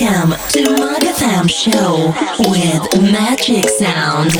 Welcome to Magafam Show with Magic Sound.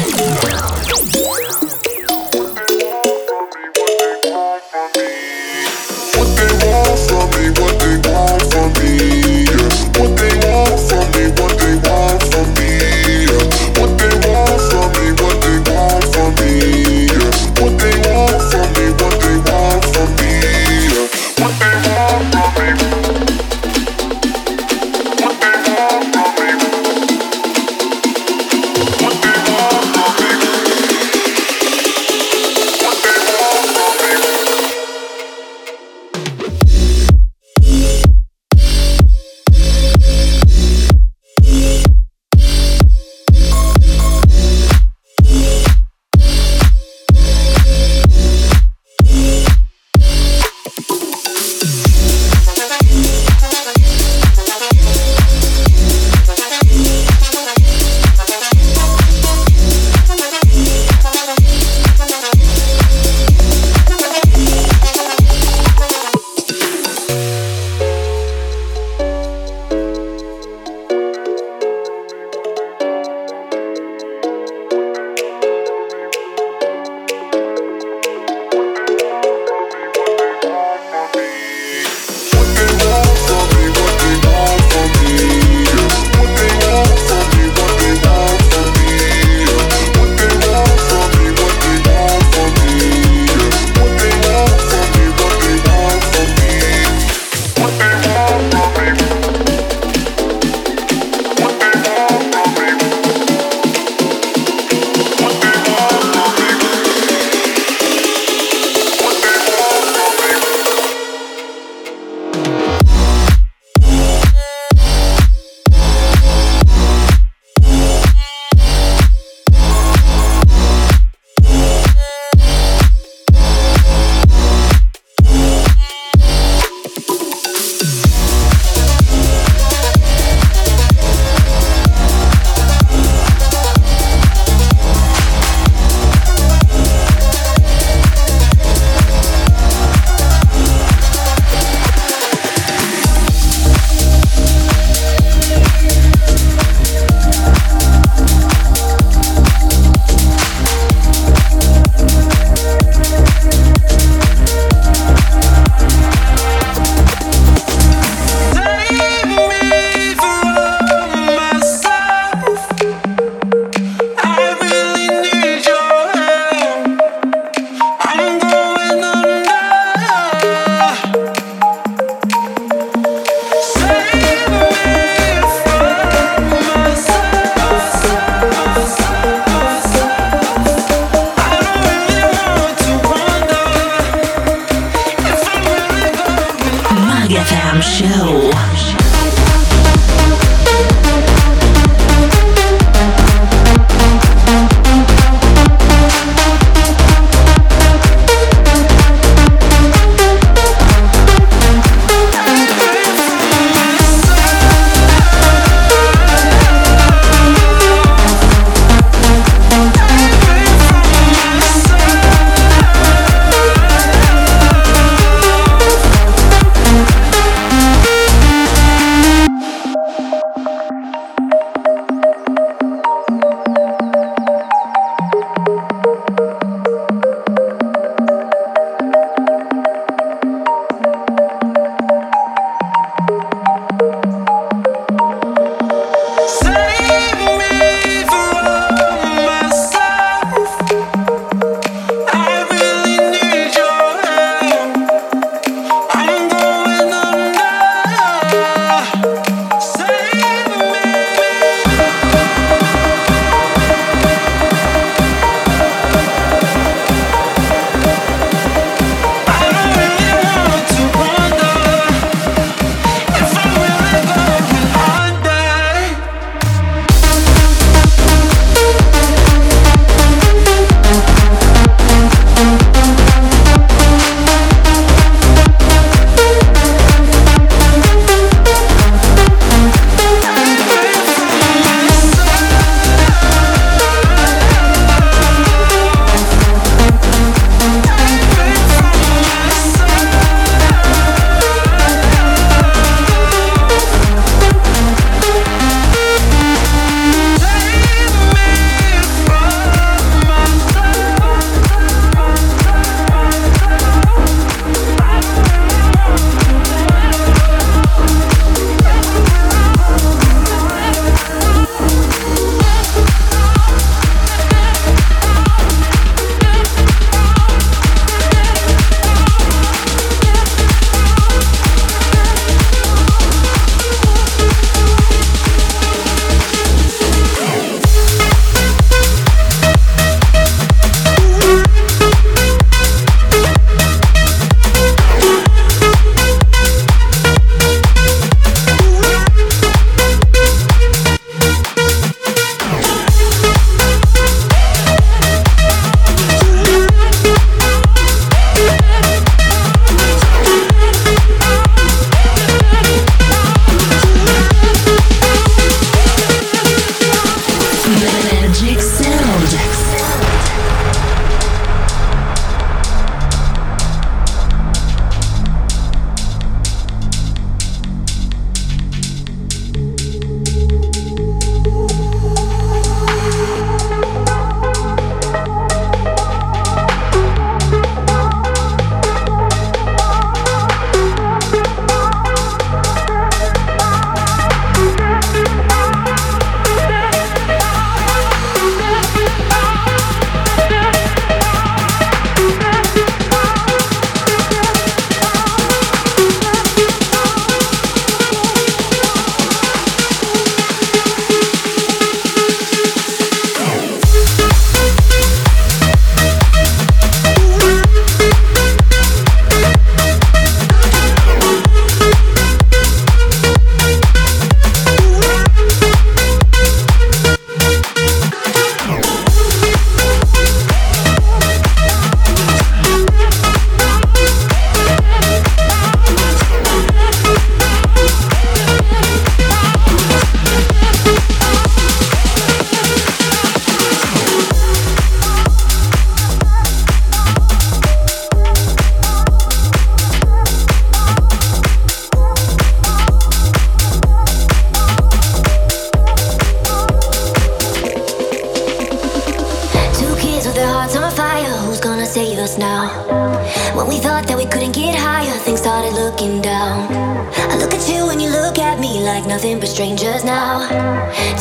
nothing but strangers now.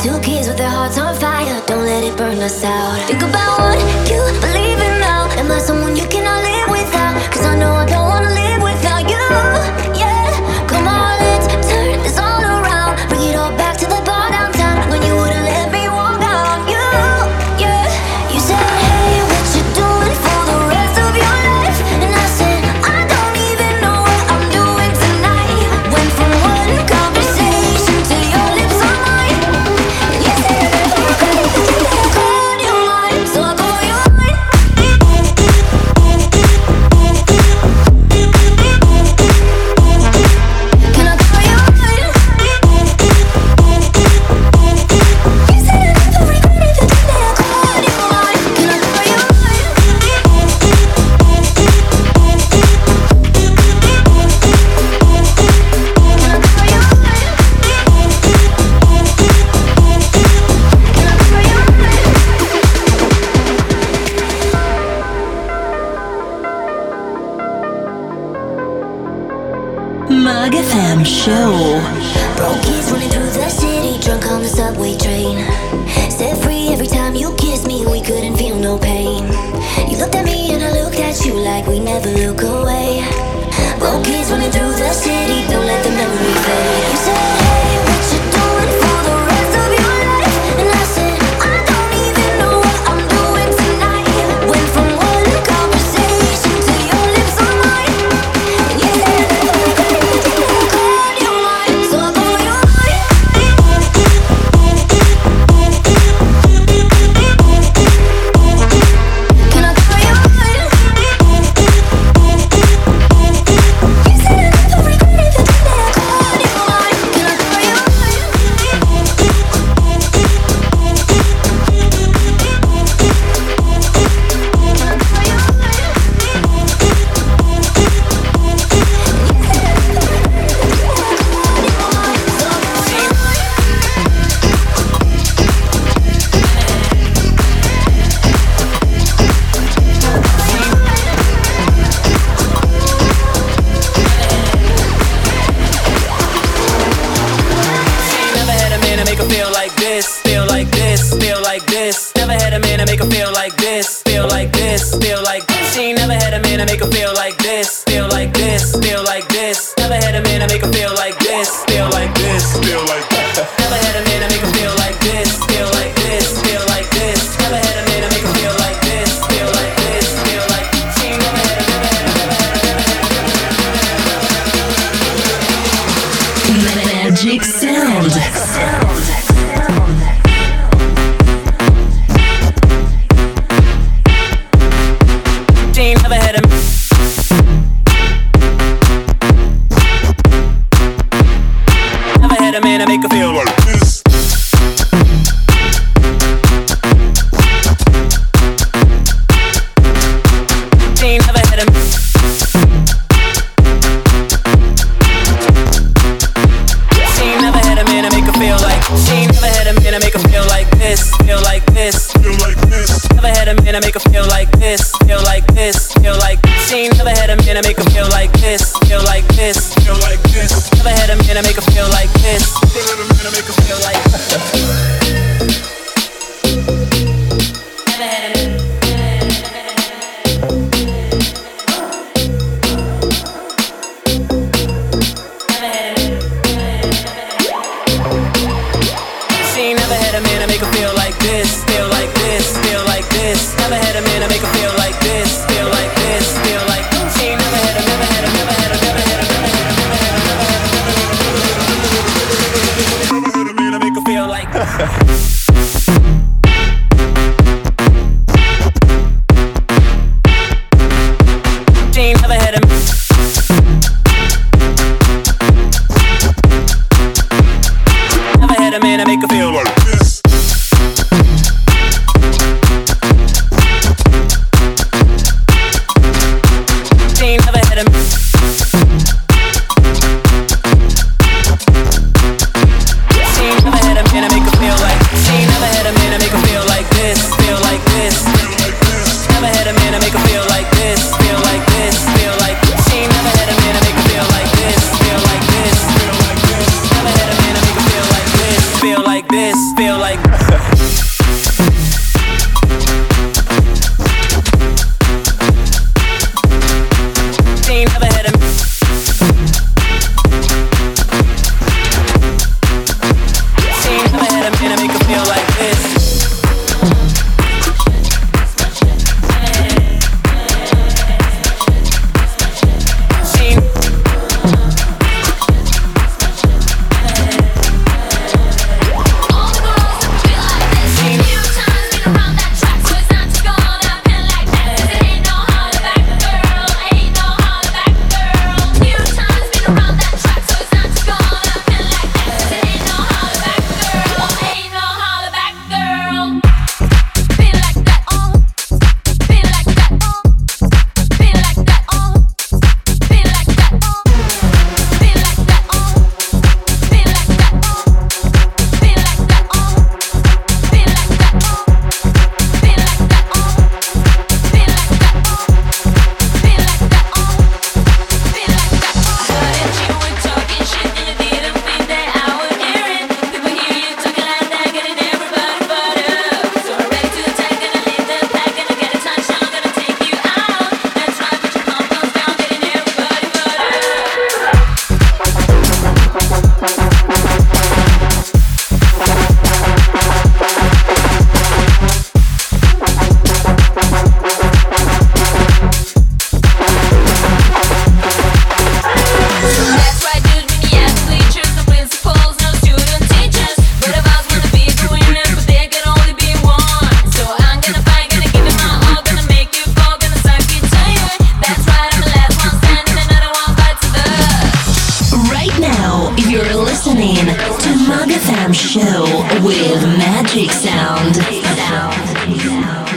Two kids with their hearts on fire, don't let it burn us out. Think about what. listening to Mug Show with Magic Sound. Sound. Sound.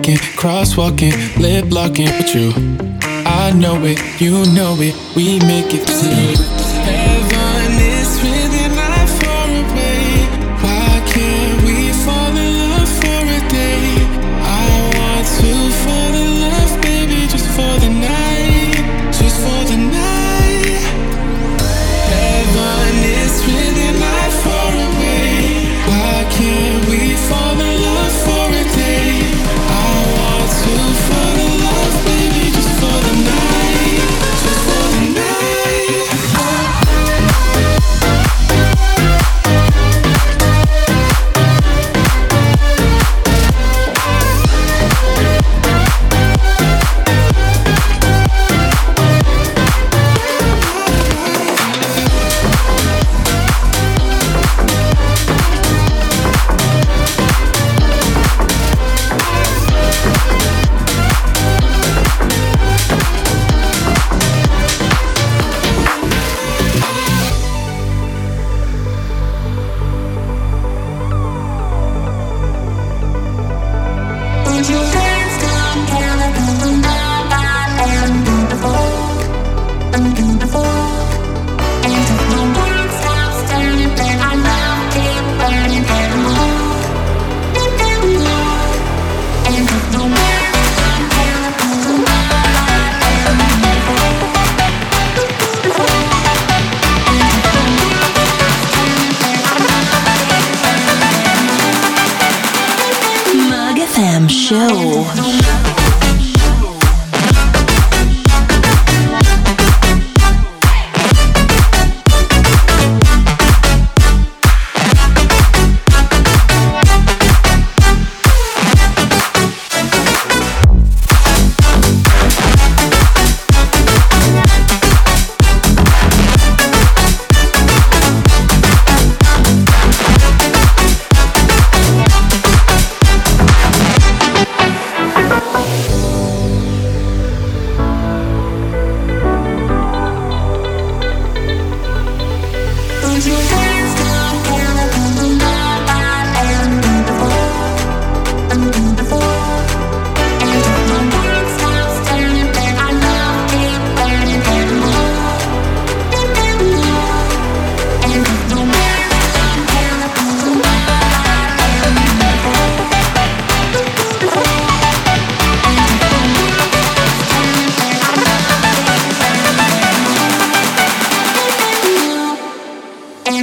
talking, cross walking, lip blocking with you. I know it, you know it, we make it through.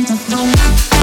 can't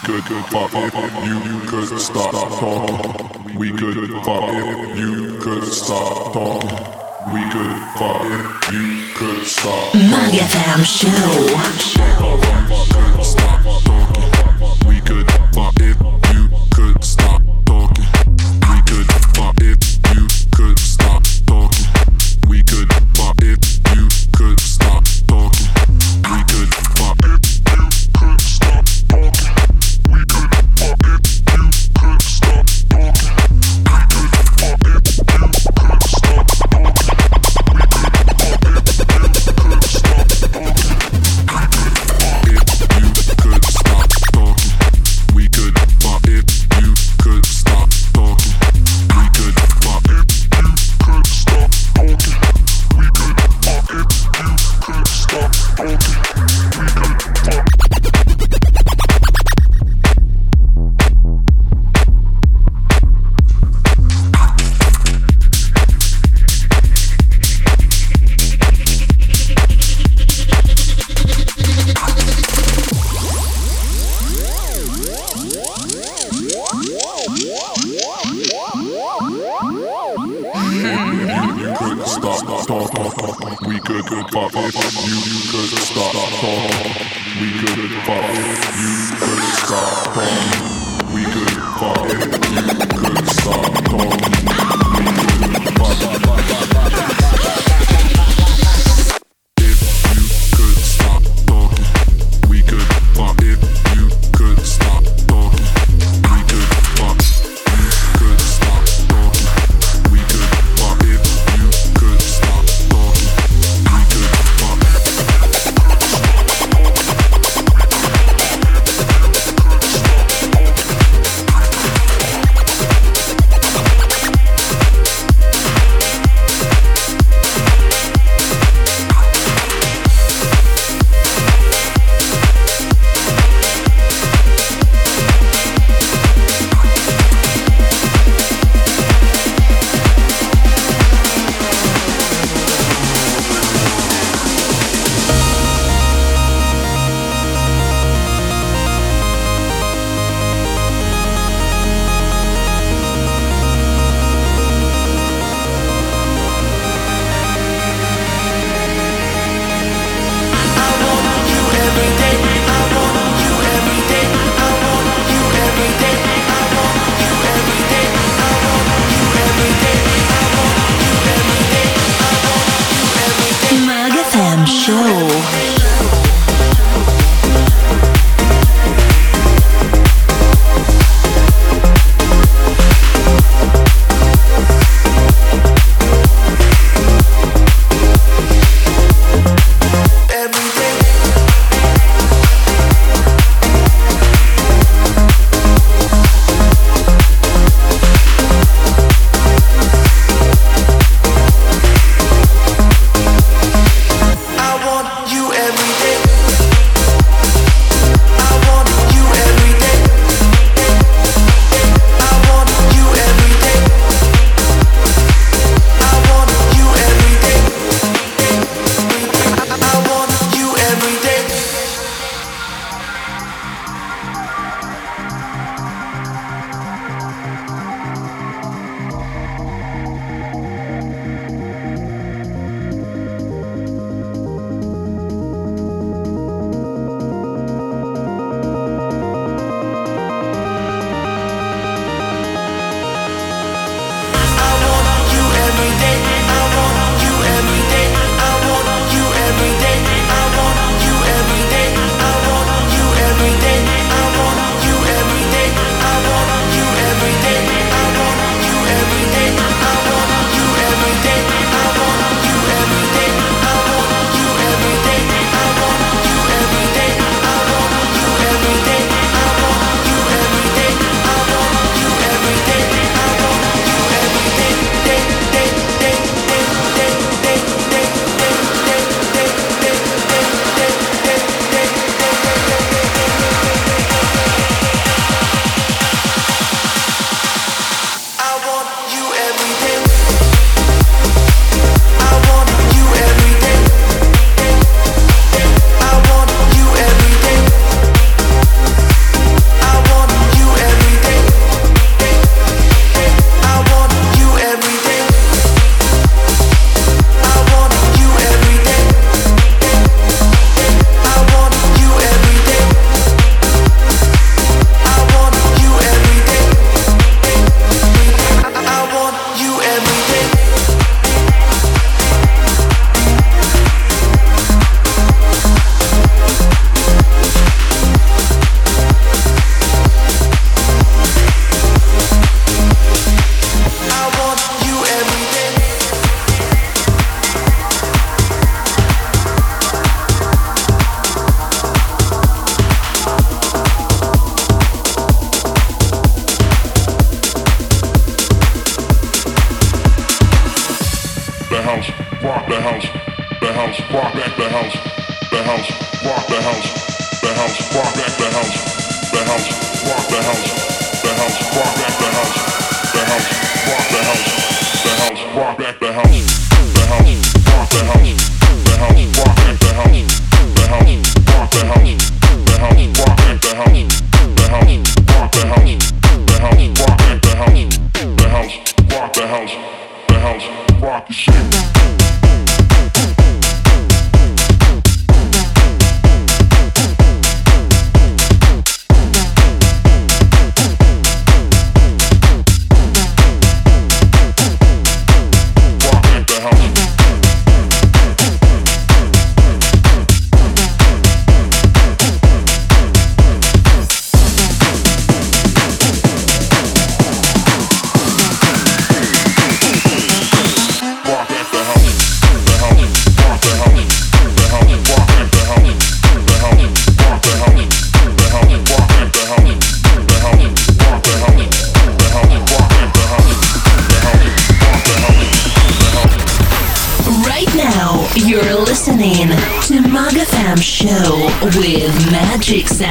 could fuck if you could stop talking. We could fuck if you could stop talking. We could fuck if you could stop. Mag FM Show.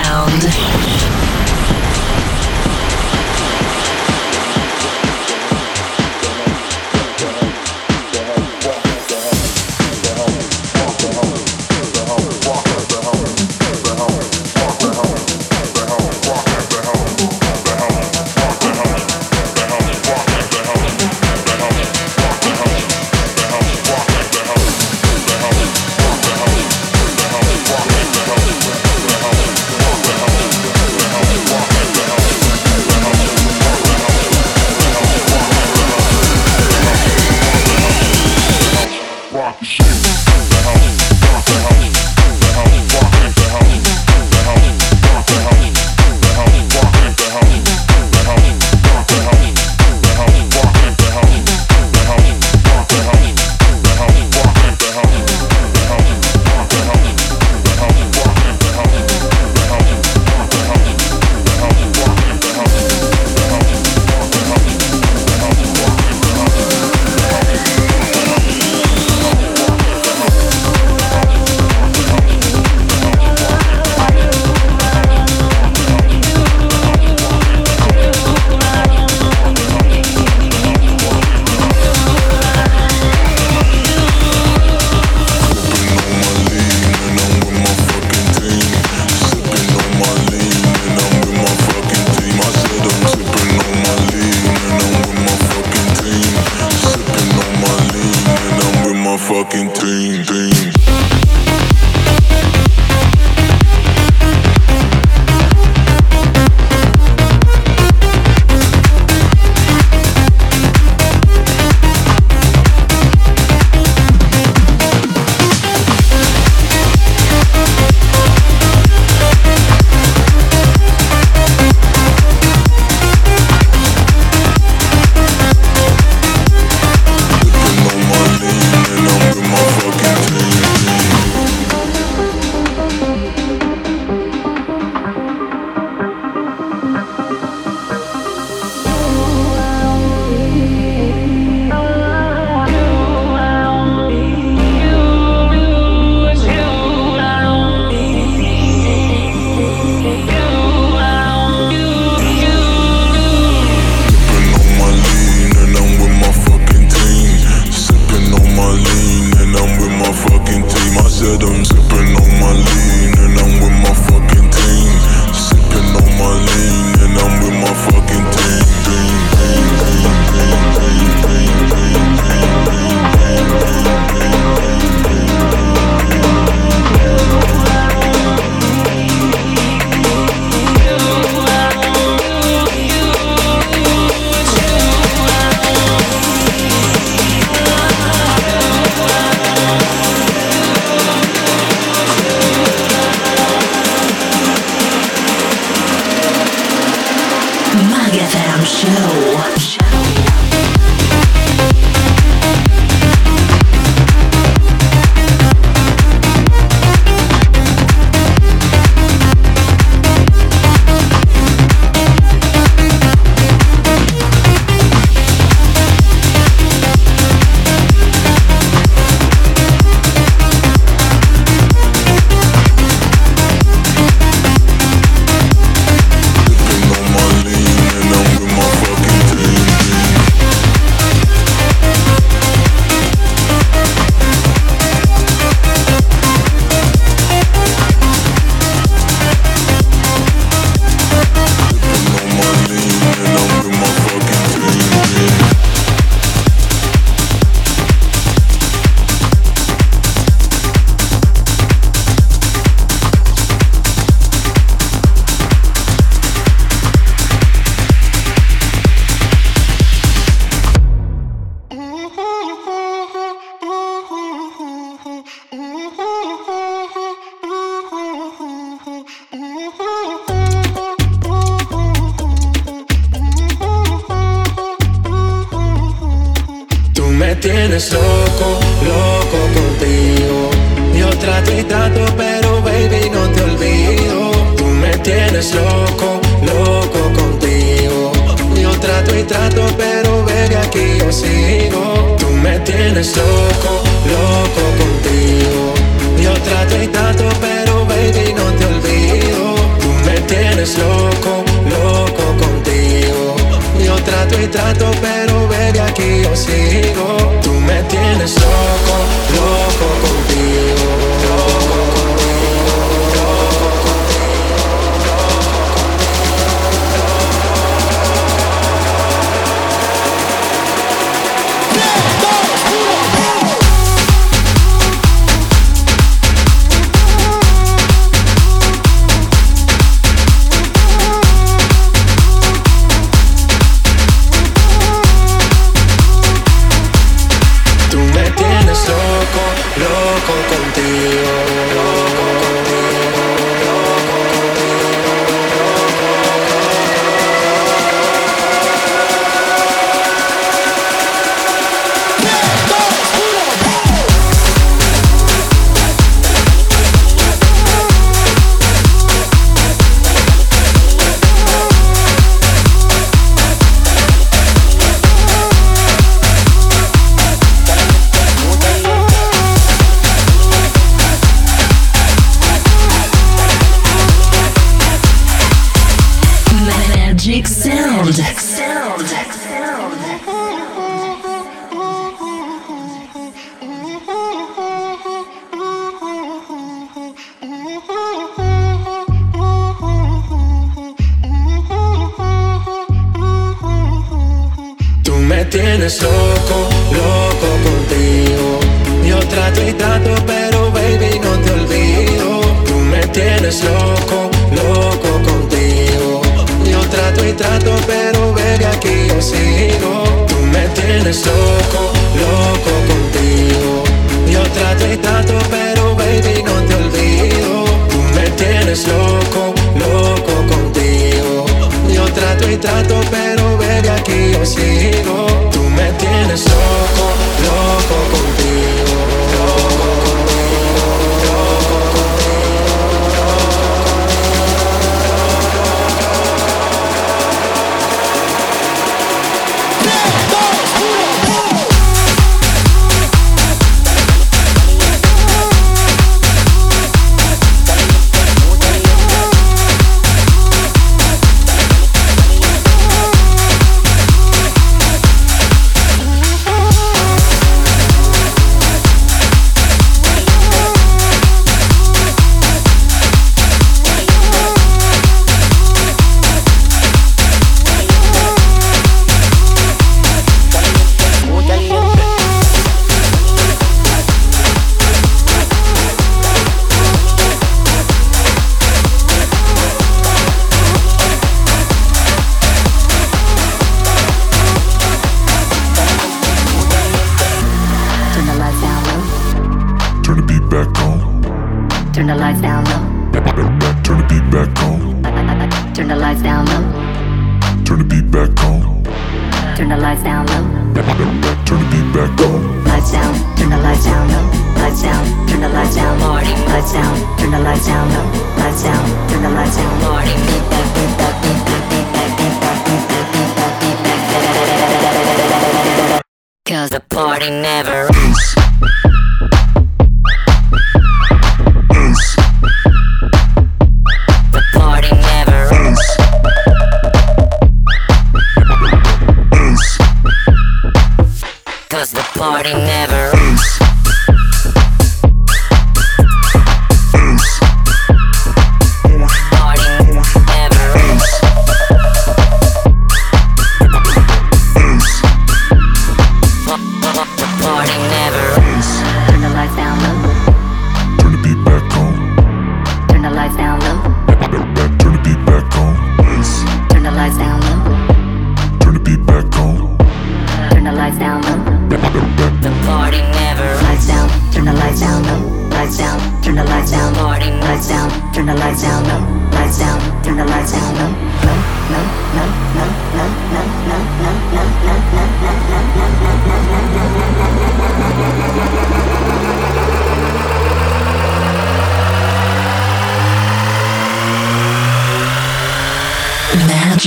sound.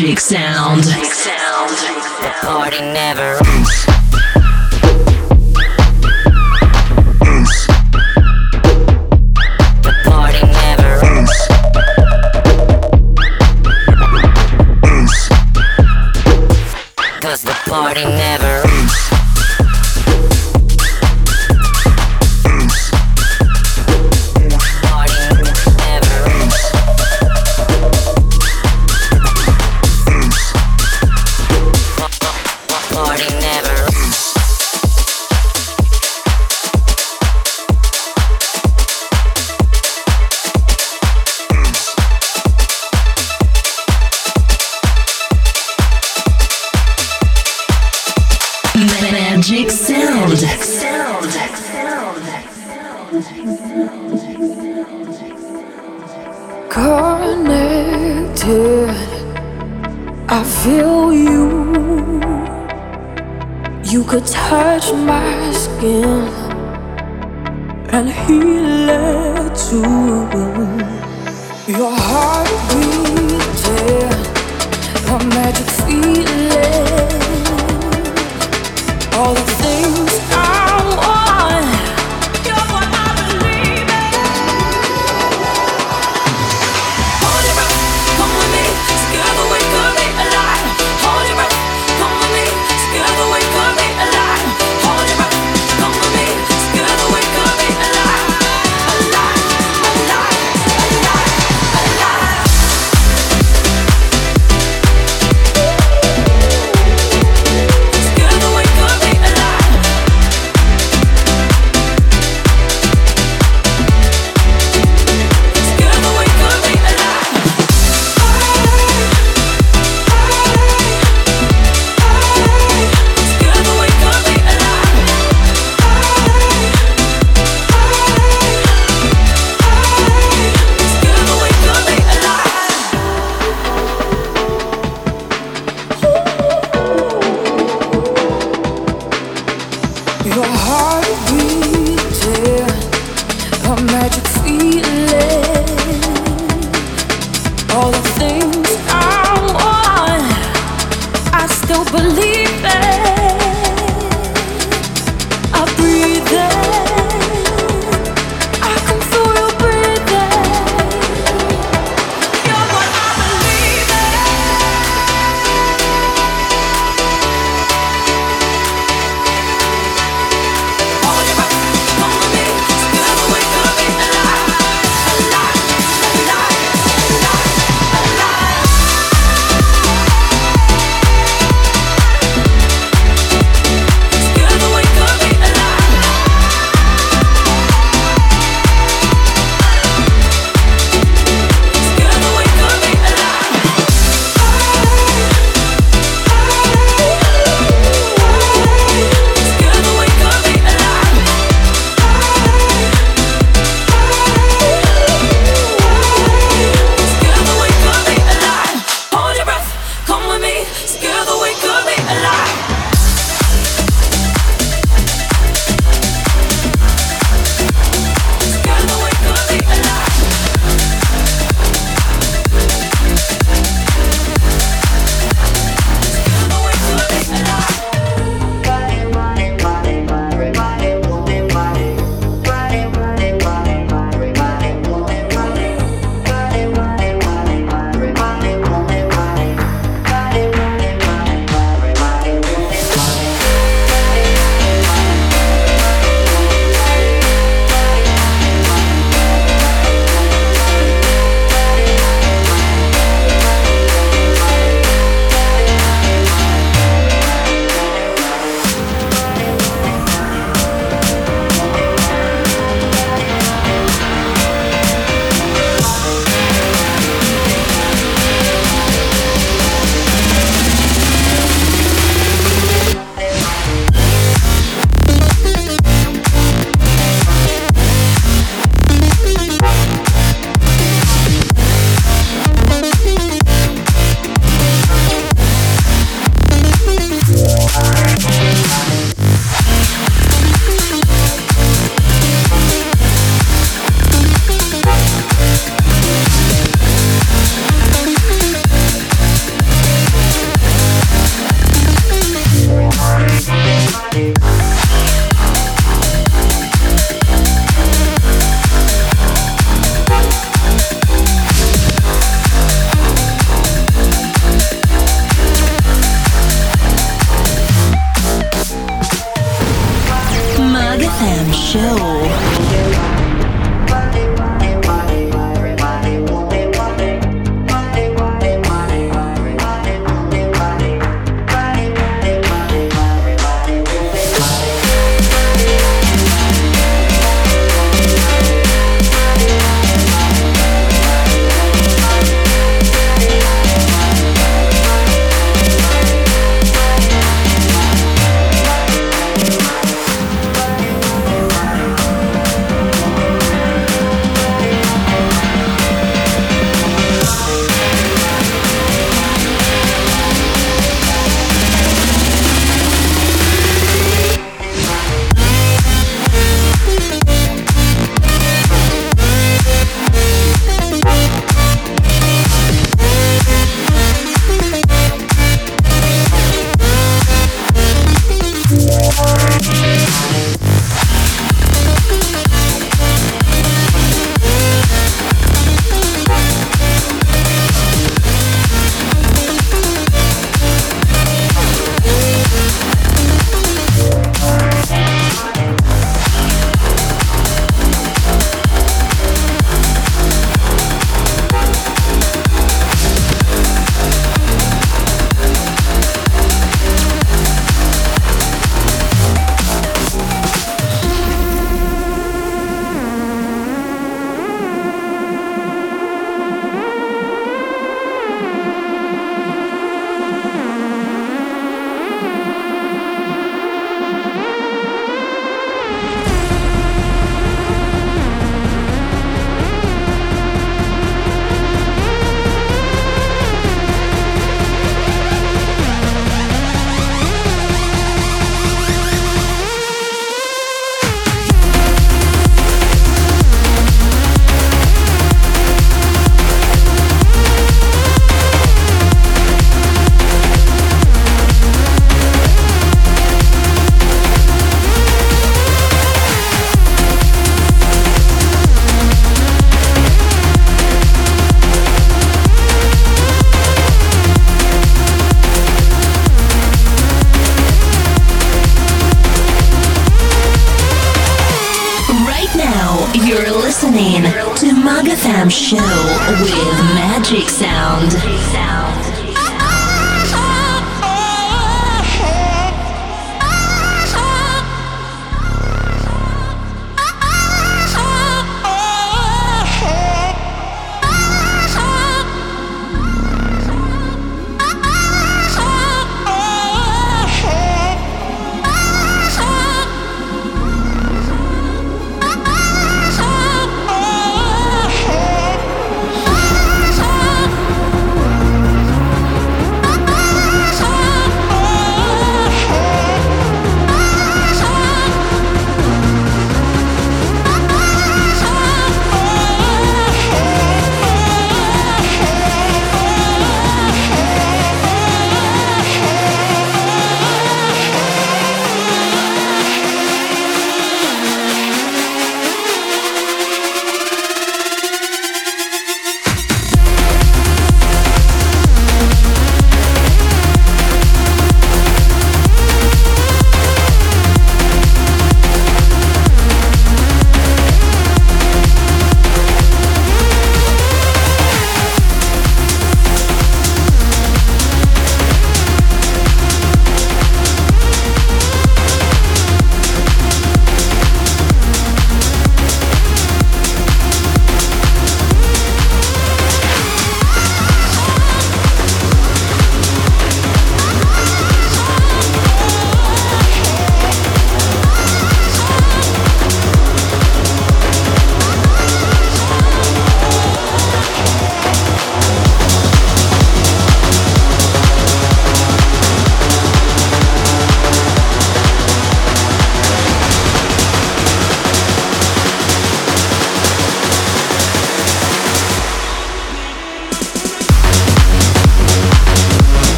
Magic sound. Magic sound. The Party never. all of the things I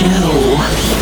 show.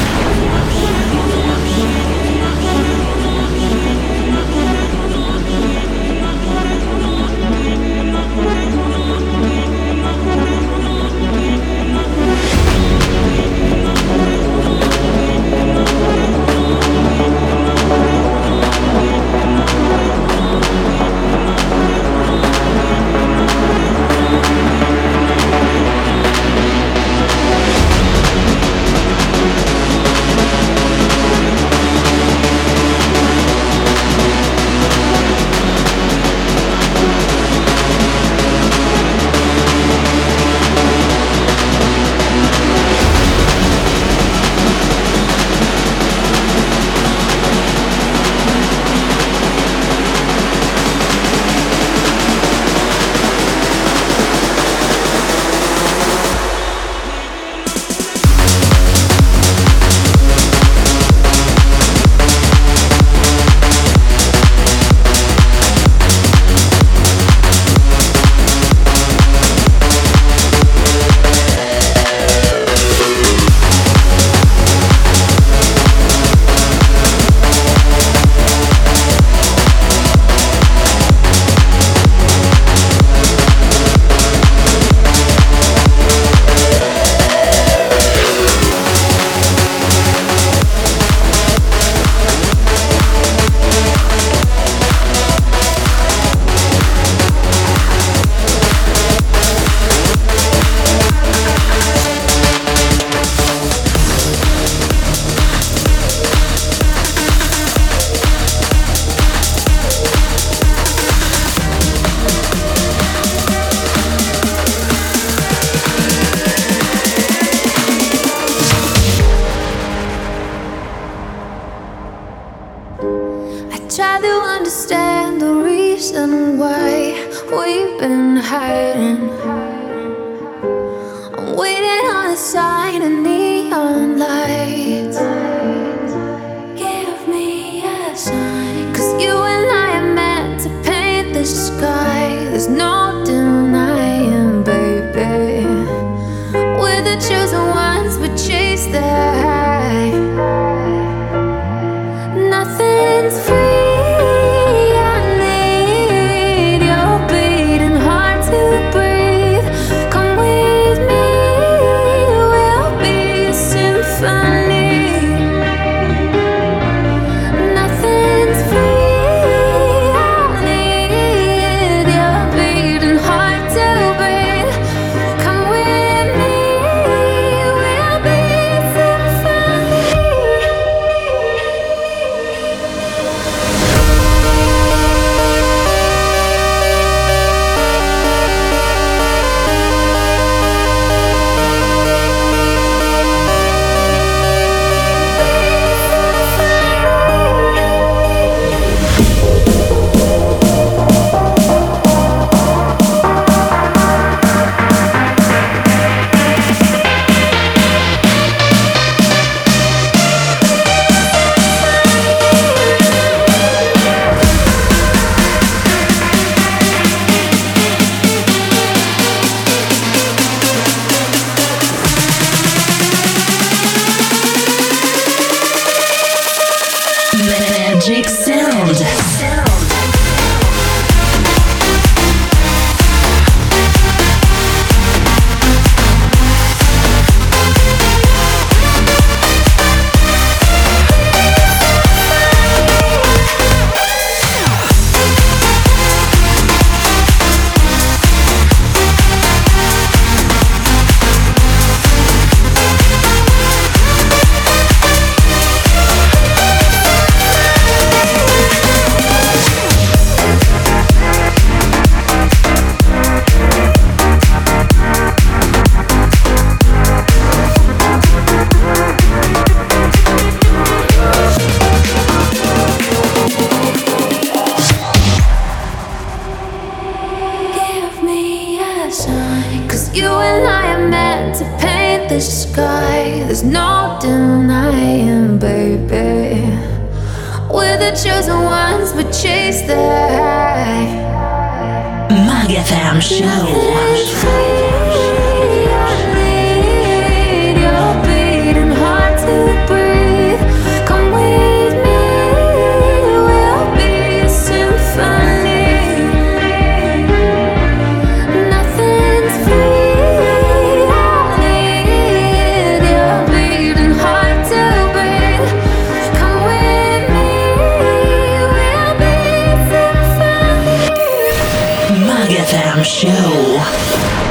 Rhythm Show.